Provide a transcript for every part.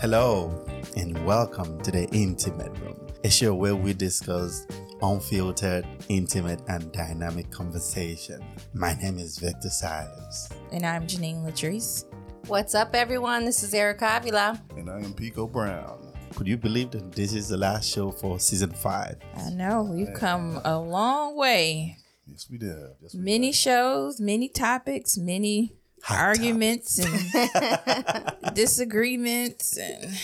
Hello, and welcome to the Intimate Room, a show where we discuss unfiltered, intimate, and dynamic conversation. My name is Victor Silas. And I'm Janine Latrice. What's up, everyone? This is Erica Avila. And I am Pico Brown. Could you believe that this is the last show for season five? I know we've come a long way. Yes, we did. Yes, we Many did. shows, many topics, many Hot arguments and disagreements and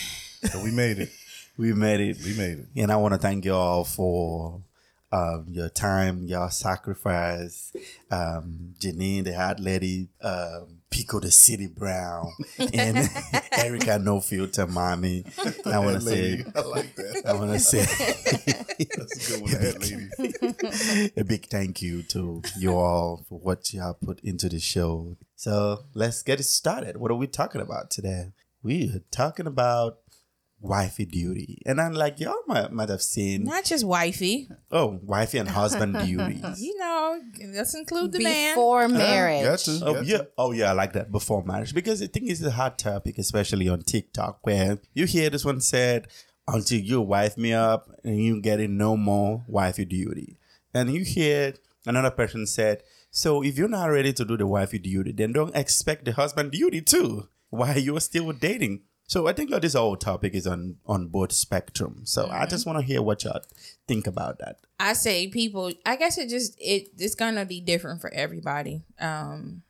So we made it. We made it. We made it. And I want to thank you all for um, your time, your sacrifice. Um, Janine, the hot lady, um, Pico, the city brown, and Erica, no filter mommy. And I want to say, I like that. I want to say That's a good one, that lady. a big thank you to you all for what you have put into the show. So let's get it started. What are we talking about today? We are talking about wifey duty. And I'm like, y'all might, might have seen, not just wifey. oh, wifey and husband duties. You know, let's include the man. Before marriage. Got to. Oh got yeah, oh yeah, I like that before marriage because I think it's a hot topic, especially on TikTok, where you hear this one said, "Until you wife me up, and you getting no more wifey duty," and you hear another person said, "So if you're not ready to do the wifey duty, then don't expect the husband duty too. While you're still dating." So I think this whole topic is on on both spectrum. So I just want to hear what y'all think about that. I say people. I guess it just it it's gonna be different for everybody. Um,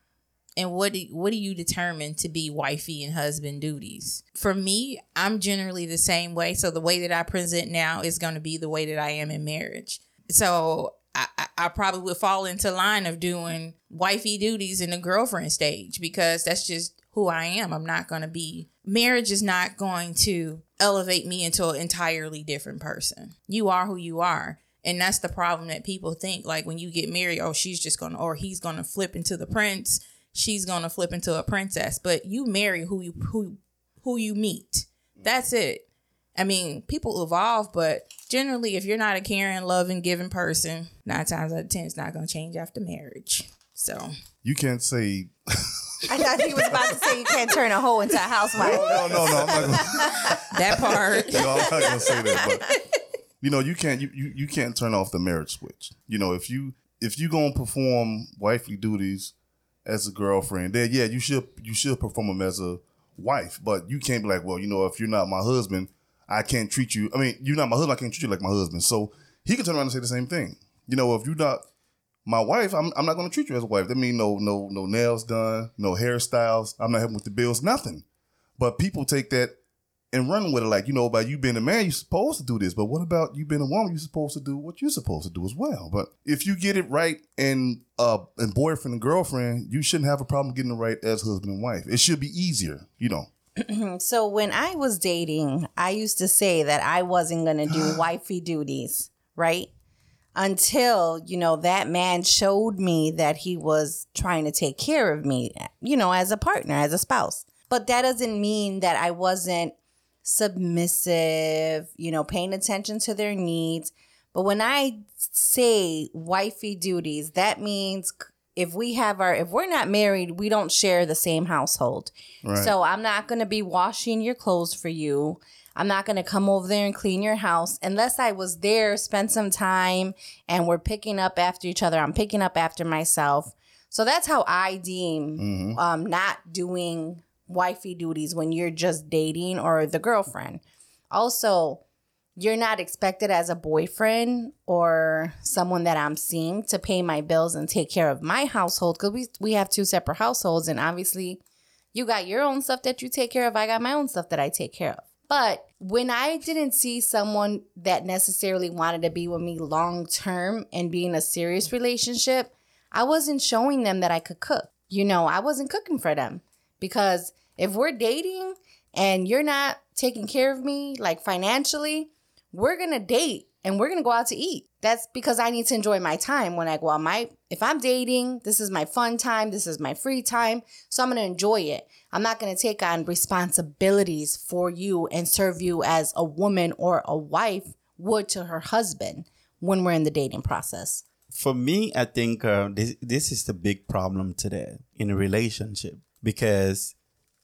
and what do what do you determine to be wifey and husband duties? For me, I'm generally the same way. So the way that I present now is gonna be the way that I am in marriage. So I, I, I probably would fall into line of doing wifey duties in the girlfriend stage because that's just who I am. I'm not gonna be marriage is not going to elevate me into an entirely different person. You are who you are. And that's the problem that people think. Like when you get married, oh, she's just gonna or he's gonna flip into the prince, she's gonna flip into a princess. But you marry who you who who you meet. That's it. I mean, people evolve, but generally if you're not a caring, loving, giving person, nine times out of ten it's not gonna change after marriage. So You can't say. I thought he was about to say you can't turn a hoe into a housewife. No, no, no. I'm not gonna, that part no, I'm not gonna say that. But you know, you can't. You, you you can't turn off the marriage switch. You know, if you if you gonna perform wifely duties as a girlfriend, then yeah, you should you should perform them as a wife. But you can't be like, well, you know, if you're not my husband, I can't treat you. I mean, you're not my husband. I can't treat you like my husband. So he can turn around and say the same thing. You know, if you're not my wife, I'm, I'm not going to treat you as a wife. That means no no no nails done, no hairstyles. I'm not helping with the bills, nothing. But people take that and run with it like, you know, by you being a man, you're supposed to do this. But what about you being a woman? You're supposed to do what you're supposed to do as well. But if you get it right and uh and boyfriend and girlfriend, you shouldn't have a problem getting it right as husband and wife. It should be easier, you know. So when I was dating, I used to say that I wasn't going to do wifey duties, right? Until, you know, that man showed me that he was trying to take care of me, you know, as a partner, as a spouse. But that doesn't mean that I wasn't submissive, you know, paying attention to their needs. But when I say wifey duties, that means if we have our, if we're not married, we don't share the same household. Right. So I'm not going to be washing your clothes for you. I'm not going to come over there and clean your house unless I was there, spend some time, and we're picking up after each other. I'm picking up after myself. So that's how I deem um, not doing wifey duties when you're just dating or the girlfriend. Also, you're not expected as a boyfriend or someone that I'm seeing to pay my bills and take care of my household because we, we have two separate households. And obviously, you got your own stuff that you take care of. I got my own stuff that I take care of. But when I didn't see someone that necessarily wanted to be with me long term and be in a serious relationship, I wasn't showing them that I could cook. You know, I wasn't cooking for them because if we're dating and you're not taking care of me like financially, we're going to date and we're going to go out to eat. That's because I need to enjoy my time when I go out. My if I'm dating, this is my fun time, this is my free time, so I'm going to enjoy it. I'm not going to take on responsibilities for you and serve you as a woman or a wife would to her husband when we're in the dating process. For me, I think uh, this this is the big problem today in a relationship because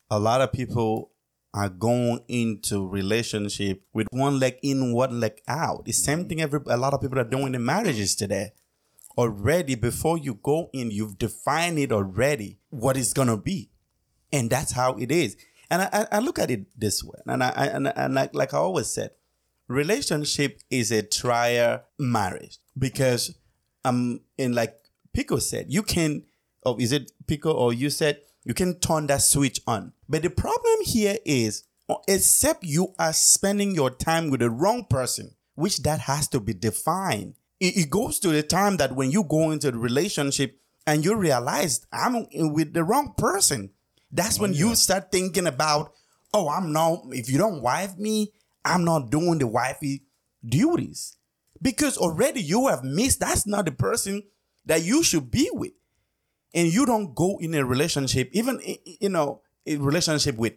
a lot of people are going into relationship with one leg in, one leg out. The same thing every a lot of people are doing in marriages today. Already before you go in, you've defined it already what it's gonna be, and that's how it is. And I, I, look at it this way, and I, and, and like, like I always said, relationship is a trial marriage because um in like Pico said, you can or is it Pico or you said you can turn that switch on. But the problem here is uh, except you are spending your time with the wrong person, which that has to be defined. It, it goes to the time that when you go into the relationship and you realize I'm with the wrong person, that's when you start thinking about, oh, I'm not, if you don't wife me, I'm not doing the wifey duties. Because already you have missed, that's not the person that you should be with. And you don't go in a relationship, even, you know, a relationship with,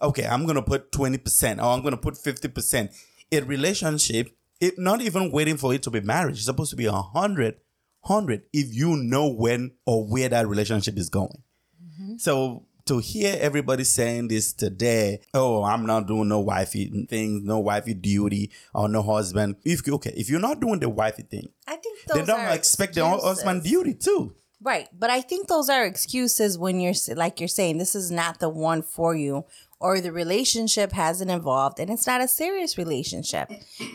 okay, I'm to put 20% or I'm to put 50%. A relationship, it, not even waiting for it to be marriage, it's supposed to be a hundred, hundred if you know when or where that relationship is going. Mm-hmm. So to hear everybody saying this today, oh, I'm not doing no wifey thing, no wifey duty, or no husband. If okay, if you're not doing the wifey thing, I think they don't expect the husband duty too. Right. But I think those are excuses when you're, like you're saying, this is not the one for you, or the relationship hasn't evolved and it's not a serious relationship.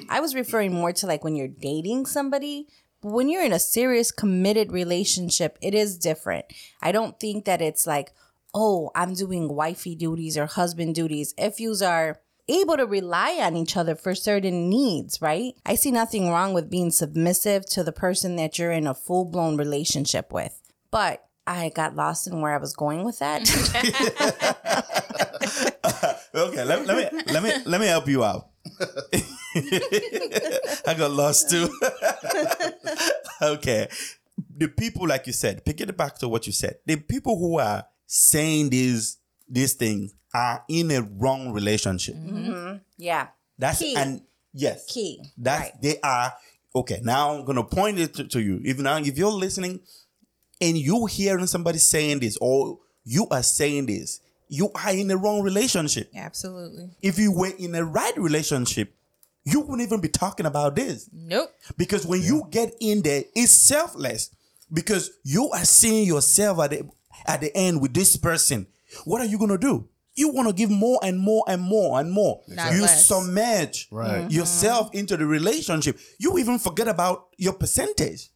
I was referring more to like when you're dating somebody. But when you're in a serious, committed relationship, it is different. I don't think that it's like, oh, I'm doing wifey duties or husband duties. If you are able to rely on each other for certain needs, right? I see nothing wrong with being submissive to the person that you're in a full blown relationship with. But I got lost in where I was going with that. Okay, let, let me let me let me help you out. I got lost too. okay. The people, like you said, pick it back to what you said. The people who are saying these these things are in a wrong relationship. Mm-hmm. yeah. That's Key. and yes, Key. That's Right. they are okay. Now I'm gonna point it to, to you. If now if you're listening and you hearing somebody saying this or you are saying this, you are in the wrong relationship. Absolutely. If you were in a right relationship, you wouldn't even be talking about this. Nope. Because when you get in there, it's selfless. Because you are seeing yourself at the at the end with this person. What are you gonna do? You want to give more and more and more and more. Not you less. submerge Right. Mm-hmm. yourself into the relationship. You even forget about your percentage.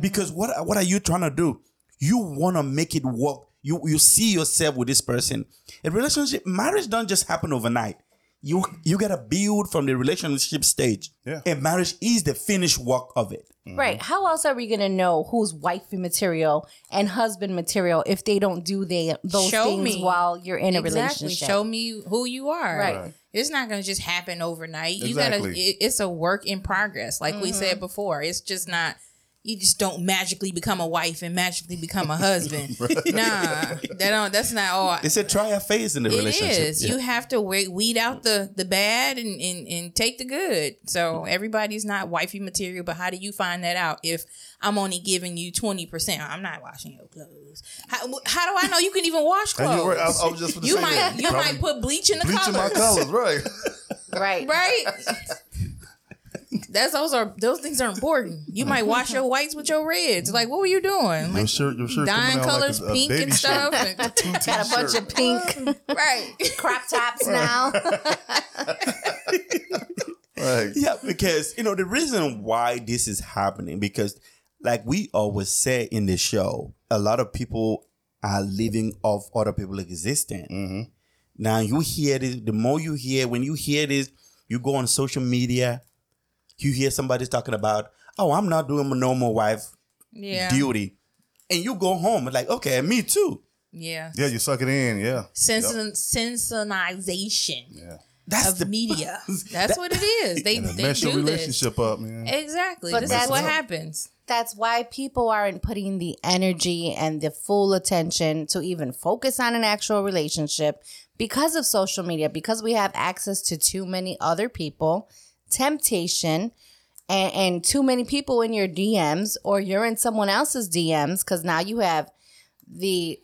Because what what are you trying to do? You want to make it work. You you see yourself with this person. A relationship, marriage don't just happen overnight. You you gotta build from the relationship stage. Yeah. And marriage is the finished work of it. Right. How else are we going to know who's wifey material and husband material if they don't do they, those Show things me. while you're in a relationship? Show me who you are. Right. Right. It's not going to just happen overnight. You Exactly. gotta. It, it's a work in progress, like we Mm-hmm. said before. It's just not. You just don't magically become a wife and magically become a husband. Nah, that don't. That's not all. It's a trial phase in the It relationship. is. Yeah. You have to weed out the the bad and, and and take the good. So mm-hmm. everybody's not wifey material, but how do you find that out if I'm only giving you twenty percent? I'm not washing your clothes. How, how do I know you can even wash clothes? you're right. I, I was just gonna you might that. you Probably might put bleach in the bleaching colors, my colors, right? Right. right? That's those are those things are important. You might wash your whites with your reds. Like, what were you doing? Your shirt, your shirt dyeing colors, like a, a pink baby and shirt. stuff. and- Got a bunch of pink right. crop tops now. Right. Yeah, because you know the reason why this is happening because, like we always say in the show, a lot of people are living off other people's existence. Mm-hmm. Now you hear this. The more you hear, when you hear this, you go on social media, you hear somebody talking about, "Oh, I'm not doing my normal wife Yeah. duty," and you go home and like, "Okay, me too." Yeah. Yeah, you suck it in. Yeah. Sensi- Sensitization Yeah. That's of the media. That's what it is. They, they mess your do this. relationship up, man. Exactly. But this is that's- what happens. That's why people aren't putting the energy and the full attention to even focus on an actual relationship because of social media, because we have access to too many other people, temptation, and, and too many people in your DMs, or you're in someone else's DMs because now you have the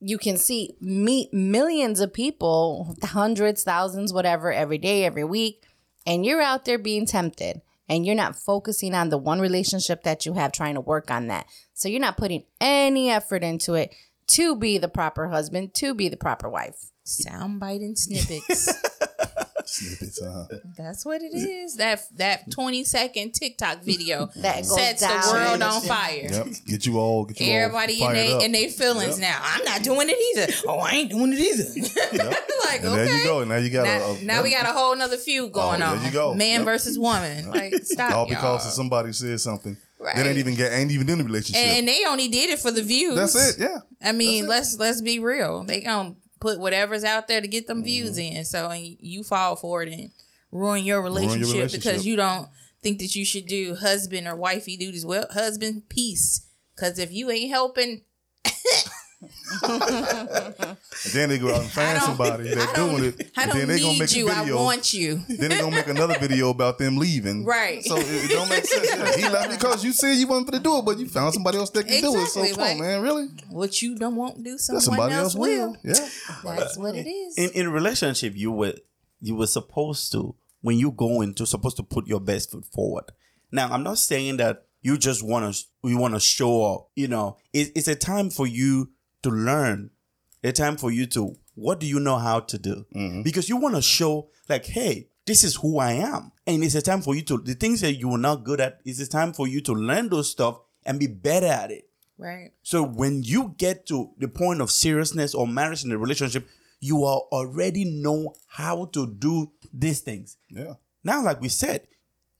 you can see meet millions of people, hundreds, thousands, whatever, every day, every week, and you're out there being tempted and you're not focusing on the one relationship that you have trying to work on that. So you're not putting any effort into it to be the proper husband, to be the proper wife. Sound and snippets. Snippets, uh, That's what it is. That that twenty second TikTok video That sets down. the world on fire. yep. Get you all, get you Everybody all in fired they up. in their feelings Yep. now. I'm not doing it either. Oh, I ain't doing it either. like And okay. there you go. Now you got Now, a, a now we got a whole nother feud going there on. you go. Man Yep. versus woman. Like stop. all because y'all. of somebody said something. Right. They ain't even get ain't even in the relationship. and, and they only did it for the views. That's it. Yeah. I mean, That's let's let's be real. They gonna put whatever's out there to get them views Mm-hmm. in. So and you fall for it and ruin your relationship, relationship. because you don't think that you should do husband or wifey duties. Well, husband, peace. Because if you ain't helping, then they go out and find somebody I that's doing it. I don't then they gonna make you. a I video. want you. then they gonna make another video about them leaving. Right. So it, it don't make sense. Yeah, he left because you said you wanted to do it, but you found somebody else that can do it. So Exactly, come like- on, man, really? What you don't want to do, someone Somebody else, else will. Yeah. That's what it is. in in relationship you were you were supposed to when you go into supposed to put your best foot forward now i'm not saying that you just want to you want to show up you know it, it's a time for you to learn a time for you to what do you know how to do mm-hmm. because you want to show like hey this is who i am and it's a time for you to the things that you are not good at it's a time for you to learn those stuff and be better at it right. so when you get to the point of seriousness or marriage in a relationship, you are already know how to do these things. Yeah. Now, like we said,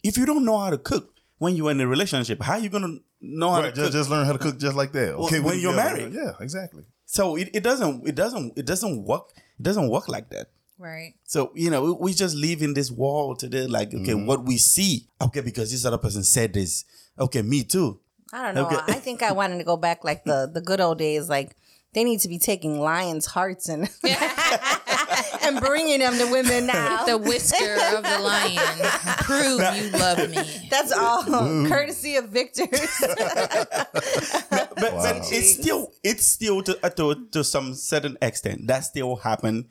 if you don't know how to cook when you're in a relationship, how you gonna know how Right, to just, cook? just learn how to cook just like that. Okay, when we you're together. married. Yeah, exactly. so it, it doesn't it doesn't it doesn't work it doesn't work like that. Right. So you know we, we just live in this world today, like okay, Mm-hmm. what we see, okay, because this other person said this, okay, me too. I don't know. Okay. I think I wanted to go back like the the good old days. Like they need to be taking lions' hearts and and bringing them to women now. The whisker of the lion. Prove you love me. That's all. Courtesy of victors. but, but it's still it's still to, uh, to to some certain extent that still happen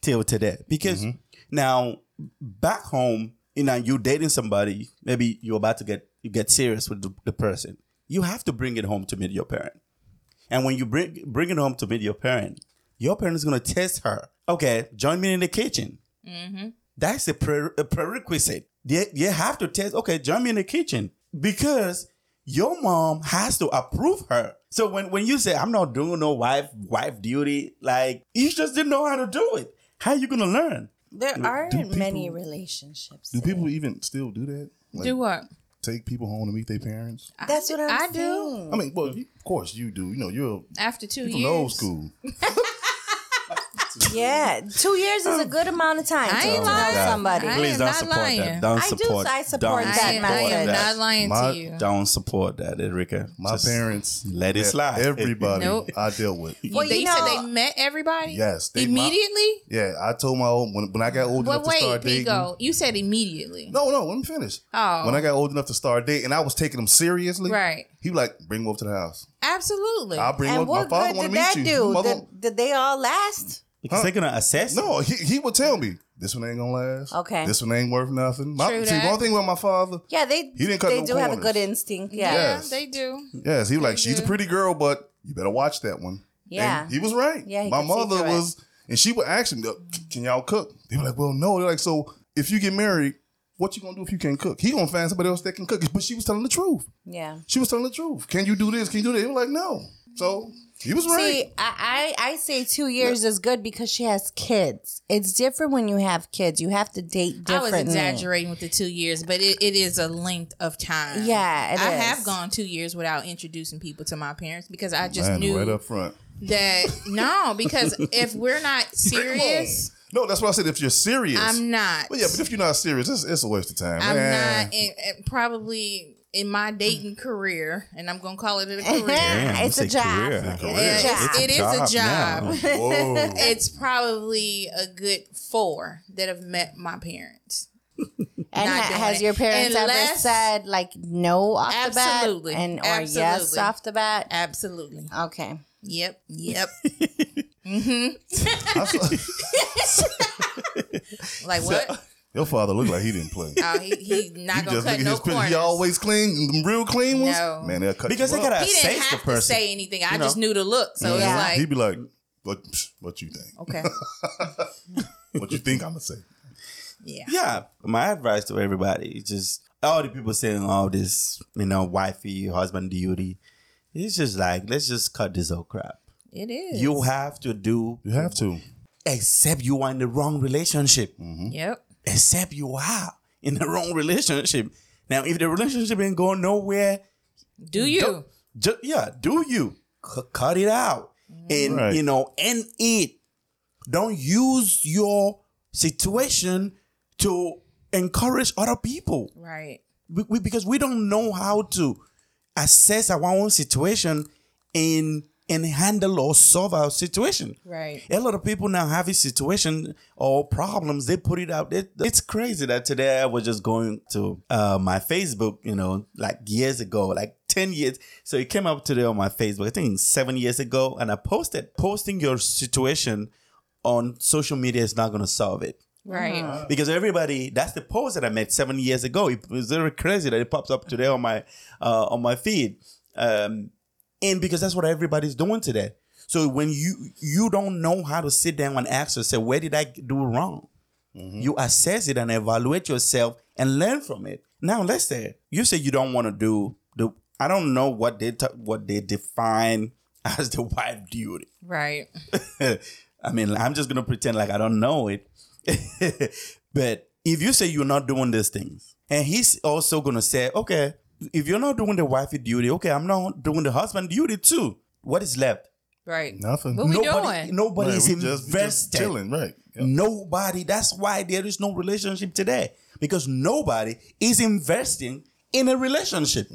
till today. Because now back home you know you dating somebody maybe you're about to get you get serious with the, the person. You have to bring it home to meet your parent. And when you bring bring it home to meet your parent your parent is going to test her okay join me in the kitchen mm-hmm. that's a, pre- a prerequisite. They, you have to test, okay, join me in the kitchen because your mom has to approve her. So when, when you say, I'm not doing no wife wife duty, like you just didn't know how to do it. How you going to learn? there aren't people- many relationships. Do people even still do that? Like, Do what? take people home to meet their parents? That's what I'm I do. I mean, well, you, of course you do. You know, you're After two from years. the old school. Yeah, two years is a good amount of time I to ain't to know lying. somebody. I Please am don't not support lying. that. Don't I do- support. I support don't that I am, I am not lying My- to you. Don't support that, Enrique. My Just parents let it slide. Everybody Nope. I dealt with. Well, they you said they met everybody. Yes, they- my- immediately. Yeah, I told my old when, when I got old But enough to wait, start dating. Pico, you said immediately. No, no, let me finish. Oh. When I got old enough to start dating, and I was taking them seriously. Right. He was like, bring him over to the house. Absolutely. I'll bring him And over. My what father good want to did meet that you. do? Mother- Did, did they all last? Because they're gonna assess. no, he, he would tell me this one ain't gonna last. Okay. This one ain't worth nothing. My, True see, that. one thing with my father, Yeah, they He didn't cut they no do have a good instinct. Yeah. yeah, Yes. they do. yes, he was like, she's a pretty girl, but you better watch that one. Yeah. And he was right. Yeah, he my could see mother it. was, and she would ask him, "Can y'all cook?" They were like, "Well, no." They're like, "So if you get married, what you gonna do if you can't cook?" He gonna find somebody else that can cook. But she was telling the truth. Yeah. She was telling the truth. Can you do this? Can you do that? They were like, "No." So he was right. See, I, I I say two years is good because she has kids. It's different when you have kids. You have to date I was differently. exaggerating with the two years, but it, it is a length of time. Yeah, it I is. have gone two years without introducing people to my parents because I just Man, knew right up front. that no, because if we're not serious, No, that's what I said. If you're serious, I'm not. Well, yeah, but if you're not serious, it's, it's a waste of time. I'm Man. not in, in- probably in my mm. dating career, and I'm gonna call it a career. Damn, It's a it's job. career. It's a job. it's- a job. it's probably a good four that have met my parents. And ha- has it. your parents ever said like no off Absolutely. the bat and or yes Absolutely. off the bat? Absolutely. Okay. Yep. Yep. Mm-hmm. I saw- Like what? Your father looked like he didn't play. Oh, he he not You gonna just cut look at no his picture. corners. He always clean, real clean ones. No. Man, they'll cut Because you they up. gotta he didn't assess the have to person. say anything. I You know? just knew the look, so Yeah. like He'd be like, "What? What you think? okay, What you think I'm gonna say?" yeah, Yeah, my advice to everybody is just all the people saying all this, you know, wifey, husband duty. It's just like let's just cut this whole crap. it is. You have to do You have to. except you are in the wrong relationship. Mm-hmm. Yep. Except you are in the wrong relationship. Now, if the relationship ain't going nowhere, Do you? ju- yeah, do you C- cut it out mm. and Right. you know end it? Don't use your situation to encourage other people. Right. we, we, because we don't know how to assess our own situation and and handle or solve our situation. Right. A lot of people now have a situation or problems. They put it out. It, it's crazy that today I was just going to uh, my Facebook, you know, like years ago, like 10 years. So it came up today on my Facebook, I think seven years ago. And I posted, posting your situation on social media is not going to solve it Right. because everybody that's the post that I made seven years ago. It was very crazy that it pops up today on my uh, on my feed, um, and because that's what everybody's doing today. So when you you don't know how to sit down and ask yourself, where did I do wrong? Mm-hmm. You assess it and evaluate yourself and learn from it. Now let's say you say you don't want to do the. I don't know what they ta- what they define as the wife duty. Right. I mean, I'm just gonna pretend like I don't know it. but if you say you're not doing these things, and he's also gonna say, okay, if you're not doing the wifey duty, okay, I'm not doing the husband duty too. What is left? Right. Nothing. What we nobody, doing? nobody Right, is we just- we just chilling, right? Yep. Nobody. That's why there is no relationship today because nobody is investing in a relationship.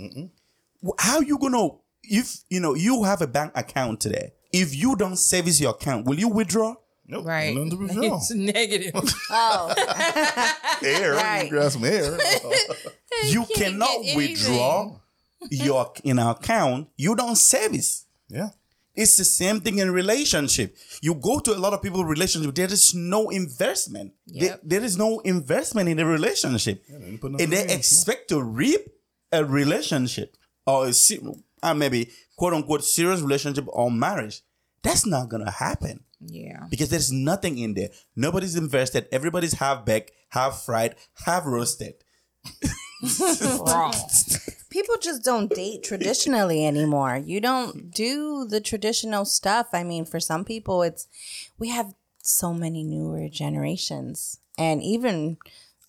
How you gonna if you know you have a bank account today? If you don't service your account, will you withdraw? Nope. Right. Nothing to withdraw. It's negative. Oh, air. Right. Grab some air. You cannot withdraw your in our account. You don't service. yeah. It's the same thing in relationship. You go to a lot of people relationship. There is no investment. There- there is no investment in the relationship, didn't put and they in. expect to reap a relationship or a, uh, maybe quote unquote serious relationship or marriage. That's not gonna happen yeah. because there's nothing in there. Nobody's invested. Everybody's half baked, half fried, half roasted. Wrong. people just don't date traditionally anymore. You don't do the traditional stuff. I mean, for some people, it's we have so many newer generations, and even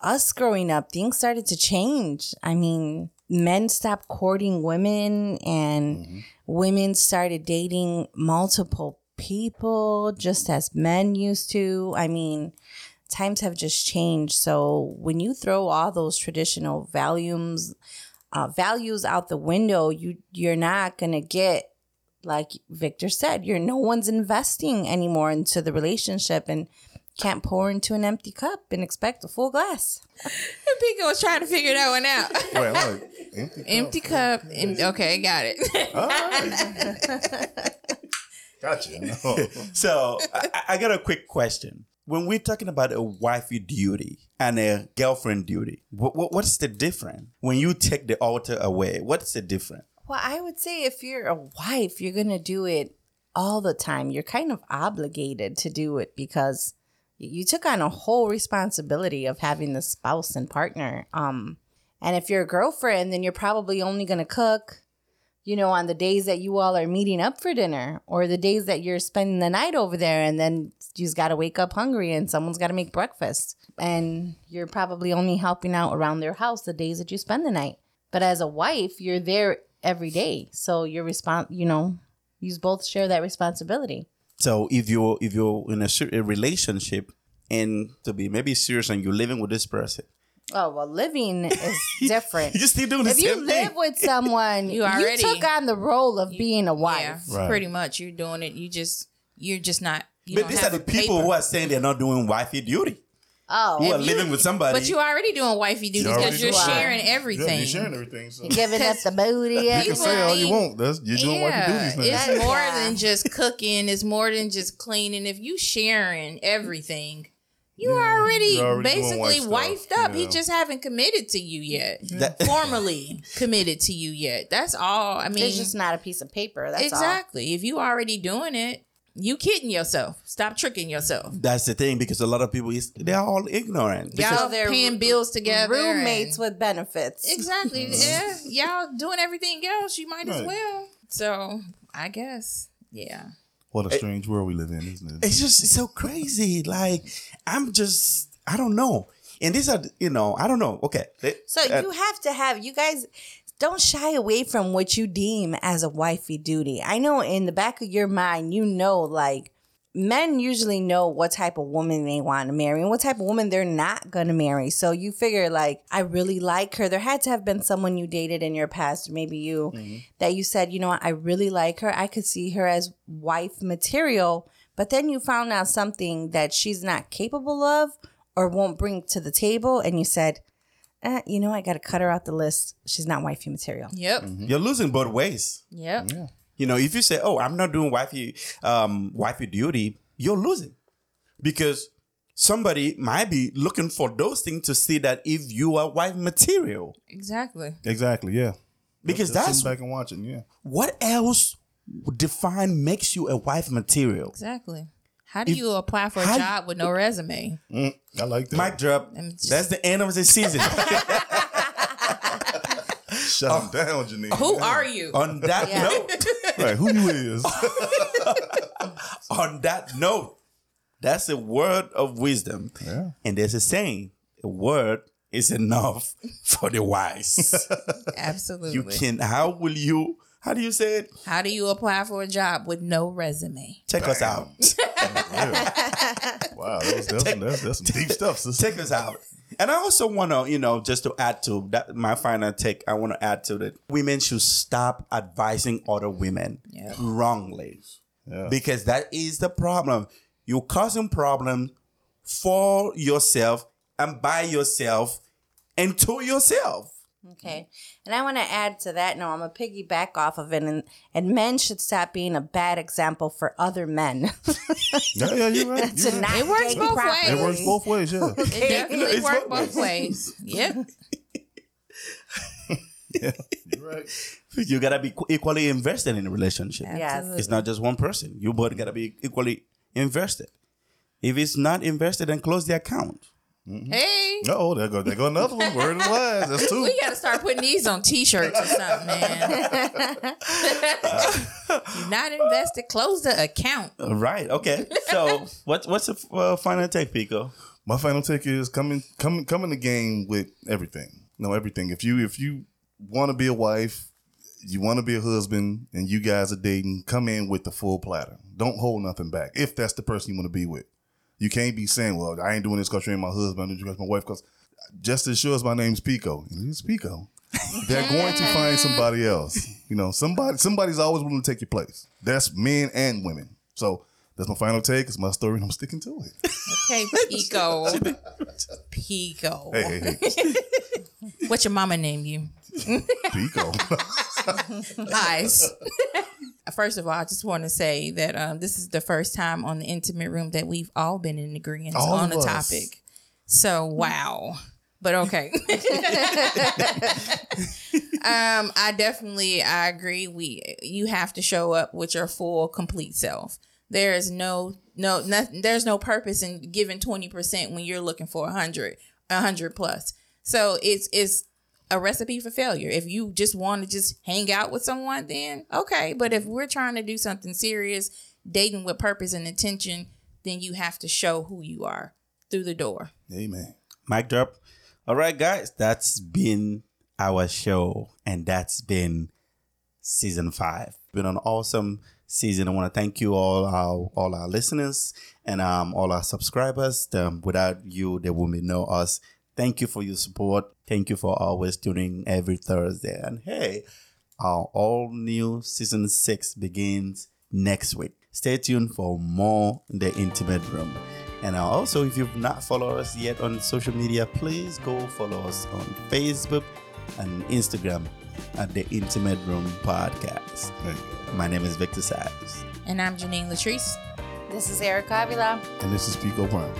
us growing up, things started to change. I mean, men stopped courting women, and mm-hmm. Women started dating multiple people, just as men used to. I mean times have just changed. So when you throw all those traditional values uh, values out the window, you you're not gonna get like Victor said. You're no one's investing anymore into the relationship and can't pour into an empty cup and expect a full glass. And Pico was trying to figure that one out. Wait, like, empty. Empty cup. em- okay, got it. Gotcha. No. So I, I got a quick question. When we're talking about a wifey duty and a girlfriend duty, what, what, what's the difference? When you take the altar away, what's the difference? Well, I would say if you're a wife, you're gonna do it all the time. You're kind of obligated to do it because you took on a whole responsibility of having the spouse and partner. Um, and if you're a girlfriend, then you're probably only gonna cook, you know, on the days that you all are meeting up for dinner or the days that you're spending the night over there, and then you just gotta wake up hungry and someone's gotta make breakfast. And you're probably only helping out around their house the days that you spend the night. But as a wife, you're there every day. So you're respon you know, you both share that responsibility. So if you're if you're in a, a relationship and to be maybe serious and you're living with this person, Oh well, living is different. you're still doing the if you live thing. with someone, You you, already- took on the role of being a yeah, wife. Right. pretty much. You're doing it. You just you're just not. You but these are the the people paper. who are saying they're not doing wifey duty. Oh, who are living with somebody. But you already doing wifey duties already because you're doing it. sharing Yeah, everything. you're sharing everything. So. giving up the booty. You can say all you want. That's you're doing wifey duties now. It's more Yeah. than just cooking. It's more than just cleaning. If you sharing everything, you already, you're already doing basically wife wifed stuff. up. He just haven't committed to you yet. That- Formally committed to you yet. That's all. I mean, It's just not a piece of paper. That's exactly. If you already doing it, you kidding yourself. Stop tricking yourself. That's the thing because a lot of people they're all ignorant. Because Y'all they're paying bills together. Roommates and- with benefits. Exactly. Yeah. Y'all doing everything else. You might as well. So I guess. Yeah. What a strange world we live in, isn't it? it's just so crazy. Like I'm just I don't know. And these are you know I don't know. Okay. So Uh, you have to have you guys don't shy away from what you deem as a wifey duty. I know in the back of your mind you know like men usually know what type of woman they want to marry and what type of woman they're not going to marry. So you figure like I really like her. There had to have been someone you dated in your past, maybe you mm-hmm. that you said, "You know what? I really like her. I could see her as wife material." But then you found out something that she's not capable of or won't bring to the table and you said, eh, you know, I got to cut her out the list. She's not wifey material. Yep. you're losing both ways. Yep. You know, if you say, "Oh, I'm not doing wifey um wifey duty," you're losing because somebody might be looking for those things to see that if you are wife material. Exactly. Exactly. Yeah. Because Just that's sitting back and watching. Yeah. what else would define makes you a wife material. Exactly. How do If- you apply for a how- job with no resume? Mm, I like that. Mic drop. I'm just- That's the end of the season. Shut him down, Janine. Who are you? on that Yeah. note, Right. Who you is? on that note, that's a word of wisdom. Yeah. And there's a saying, a word is enough for the wise. Absolutely. you can how will you how do you say it? How do you apply for a job with no resume? Check us out. Wow. That was, that's, some, that's, that's some deep stuff, sister. Check us out. And I also want to, you know, just to add to that, my final take, I want to add to that. Women should stop advising other women Yeah. wrongly. Yeah. Because that is the problem. You're causing problems for yourself and by yourself and to yourself. Okay. Mm-hmm. And I want to add to that. No, I'm a piggyback off of it. And, and men should stop being a bad example for other men. Yeah, yeah, you're right. You're to right. not It works both properly. It works both ways, yeah. It definitely It's worked both both ways. Yep. yeah. You're right. You gotta be equally invested in a relationship. Yes. It's not just one person. You both gotta be equally invested. If it's not invested, then close the account. Hey. Oh, there go, there go another one. Word is wise. That's two. We gotta start putting these on T-shirts or something, man. You're not invested. Close the account. Right. Okay. So what's what's the uh, final take, Pico? My final take is coming, come, come in the game with everything. No, everything. If you, if you want to be a wife, you want to be a husband, and you guys are dating, come in with the full platter. Don't hold nothing back. If that's the person you want to be with, you can't be saying, "Well, I ain't doing this because you're my husband. I'm doing this my wife." Because just as sure as my name's Pico, and it's Pico, they're going to find somebody else. You know, somebody, somebody's always willing to take your place. That's men and women. So that's my final take. It's my story, and I'm sticking to it. Okay, Pico. Pico. Hey, hey, hey. What's your mama name you? Pico. Eyes. First of all, I just want to say that um, this is the first time on the intimate room that we've all been in agreement on the topic. So wow. But okay. um, I definitely I agree. We you have to show up with your full complete self. There is no no nothing there's no purpose in giving 20% when you're looking for a 100 a 100 plus. So it's it's a recipe for failure. If you just want to just hang out with someone, then okay. But if we're trying to do something serious, dating with purpose and intention, then you have to show who you are through the door. Amen. Mic drop. All right, guys, that's been our show, and that's been season five. Been an awesome season. I want to thank you all our all our listeners and um all our subscribers. Um, without you, there would be no us. Thank you for your support. Thank you for always tuning every Thursday. And hey, our all new season six begins next week. Stay tuned for more in the intimate room. And also, if you've not followed us yet on social media, please go follow us on Facebook and Instagram at the Intimate Room Podcast. There you go. My name is Victor Sives. And I'm Janine Latrice. This is Erica Avila. And this is Pico Brown.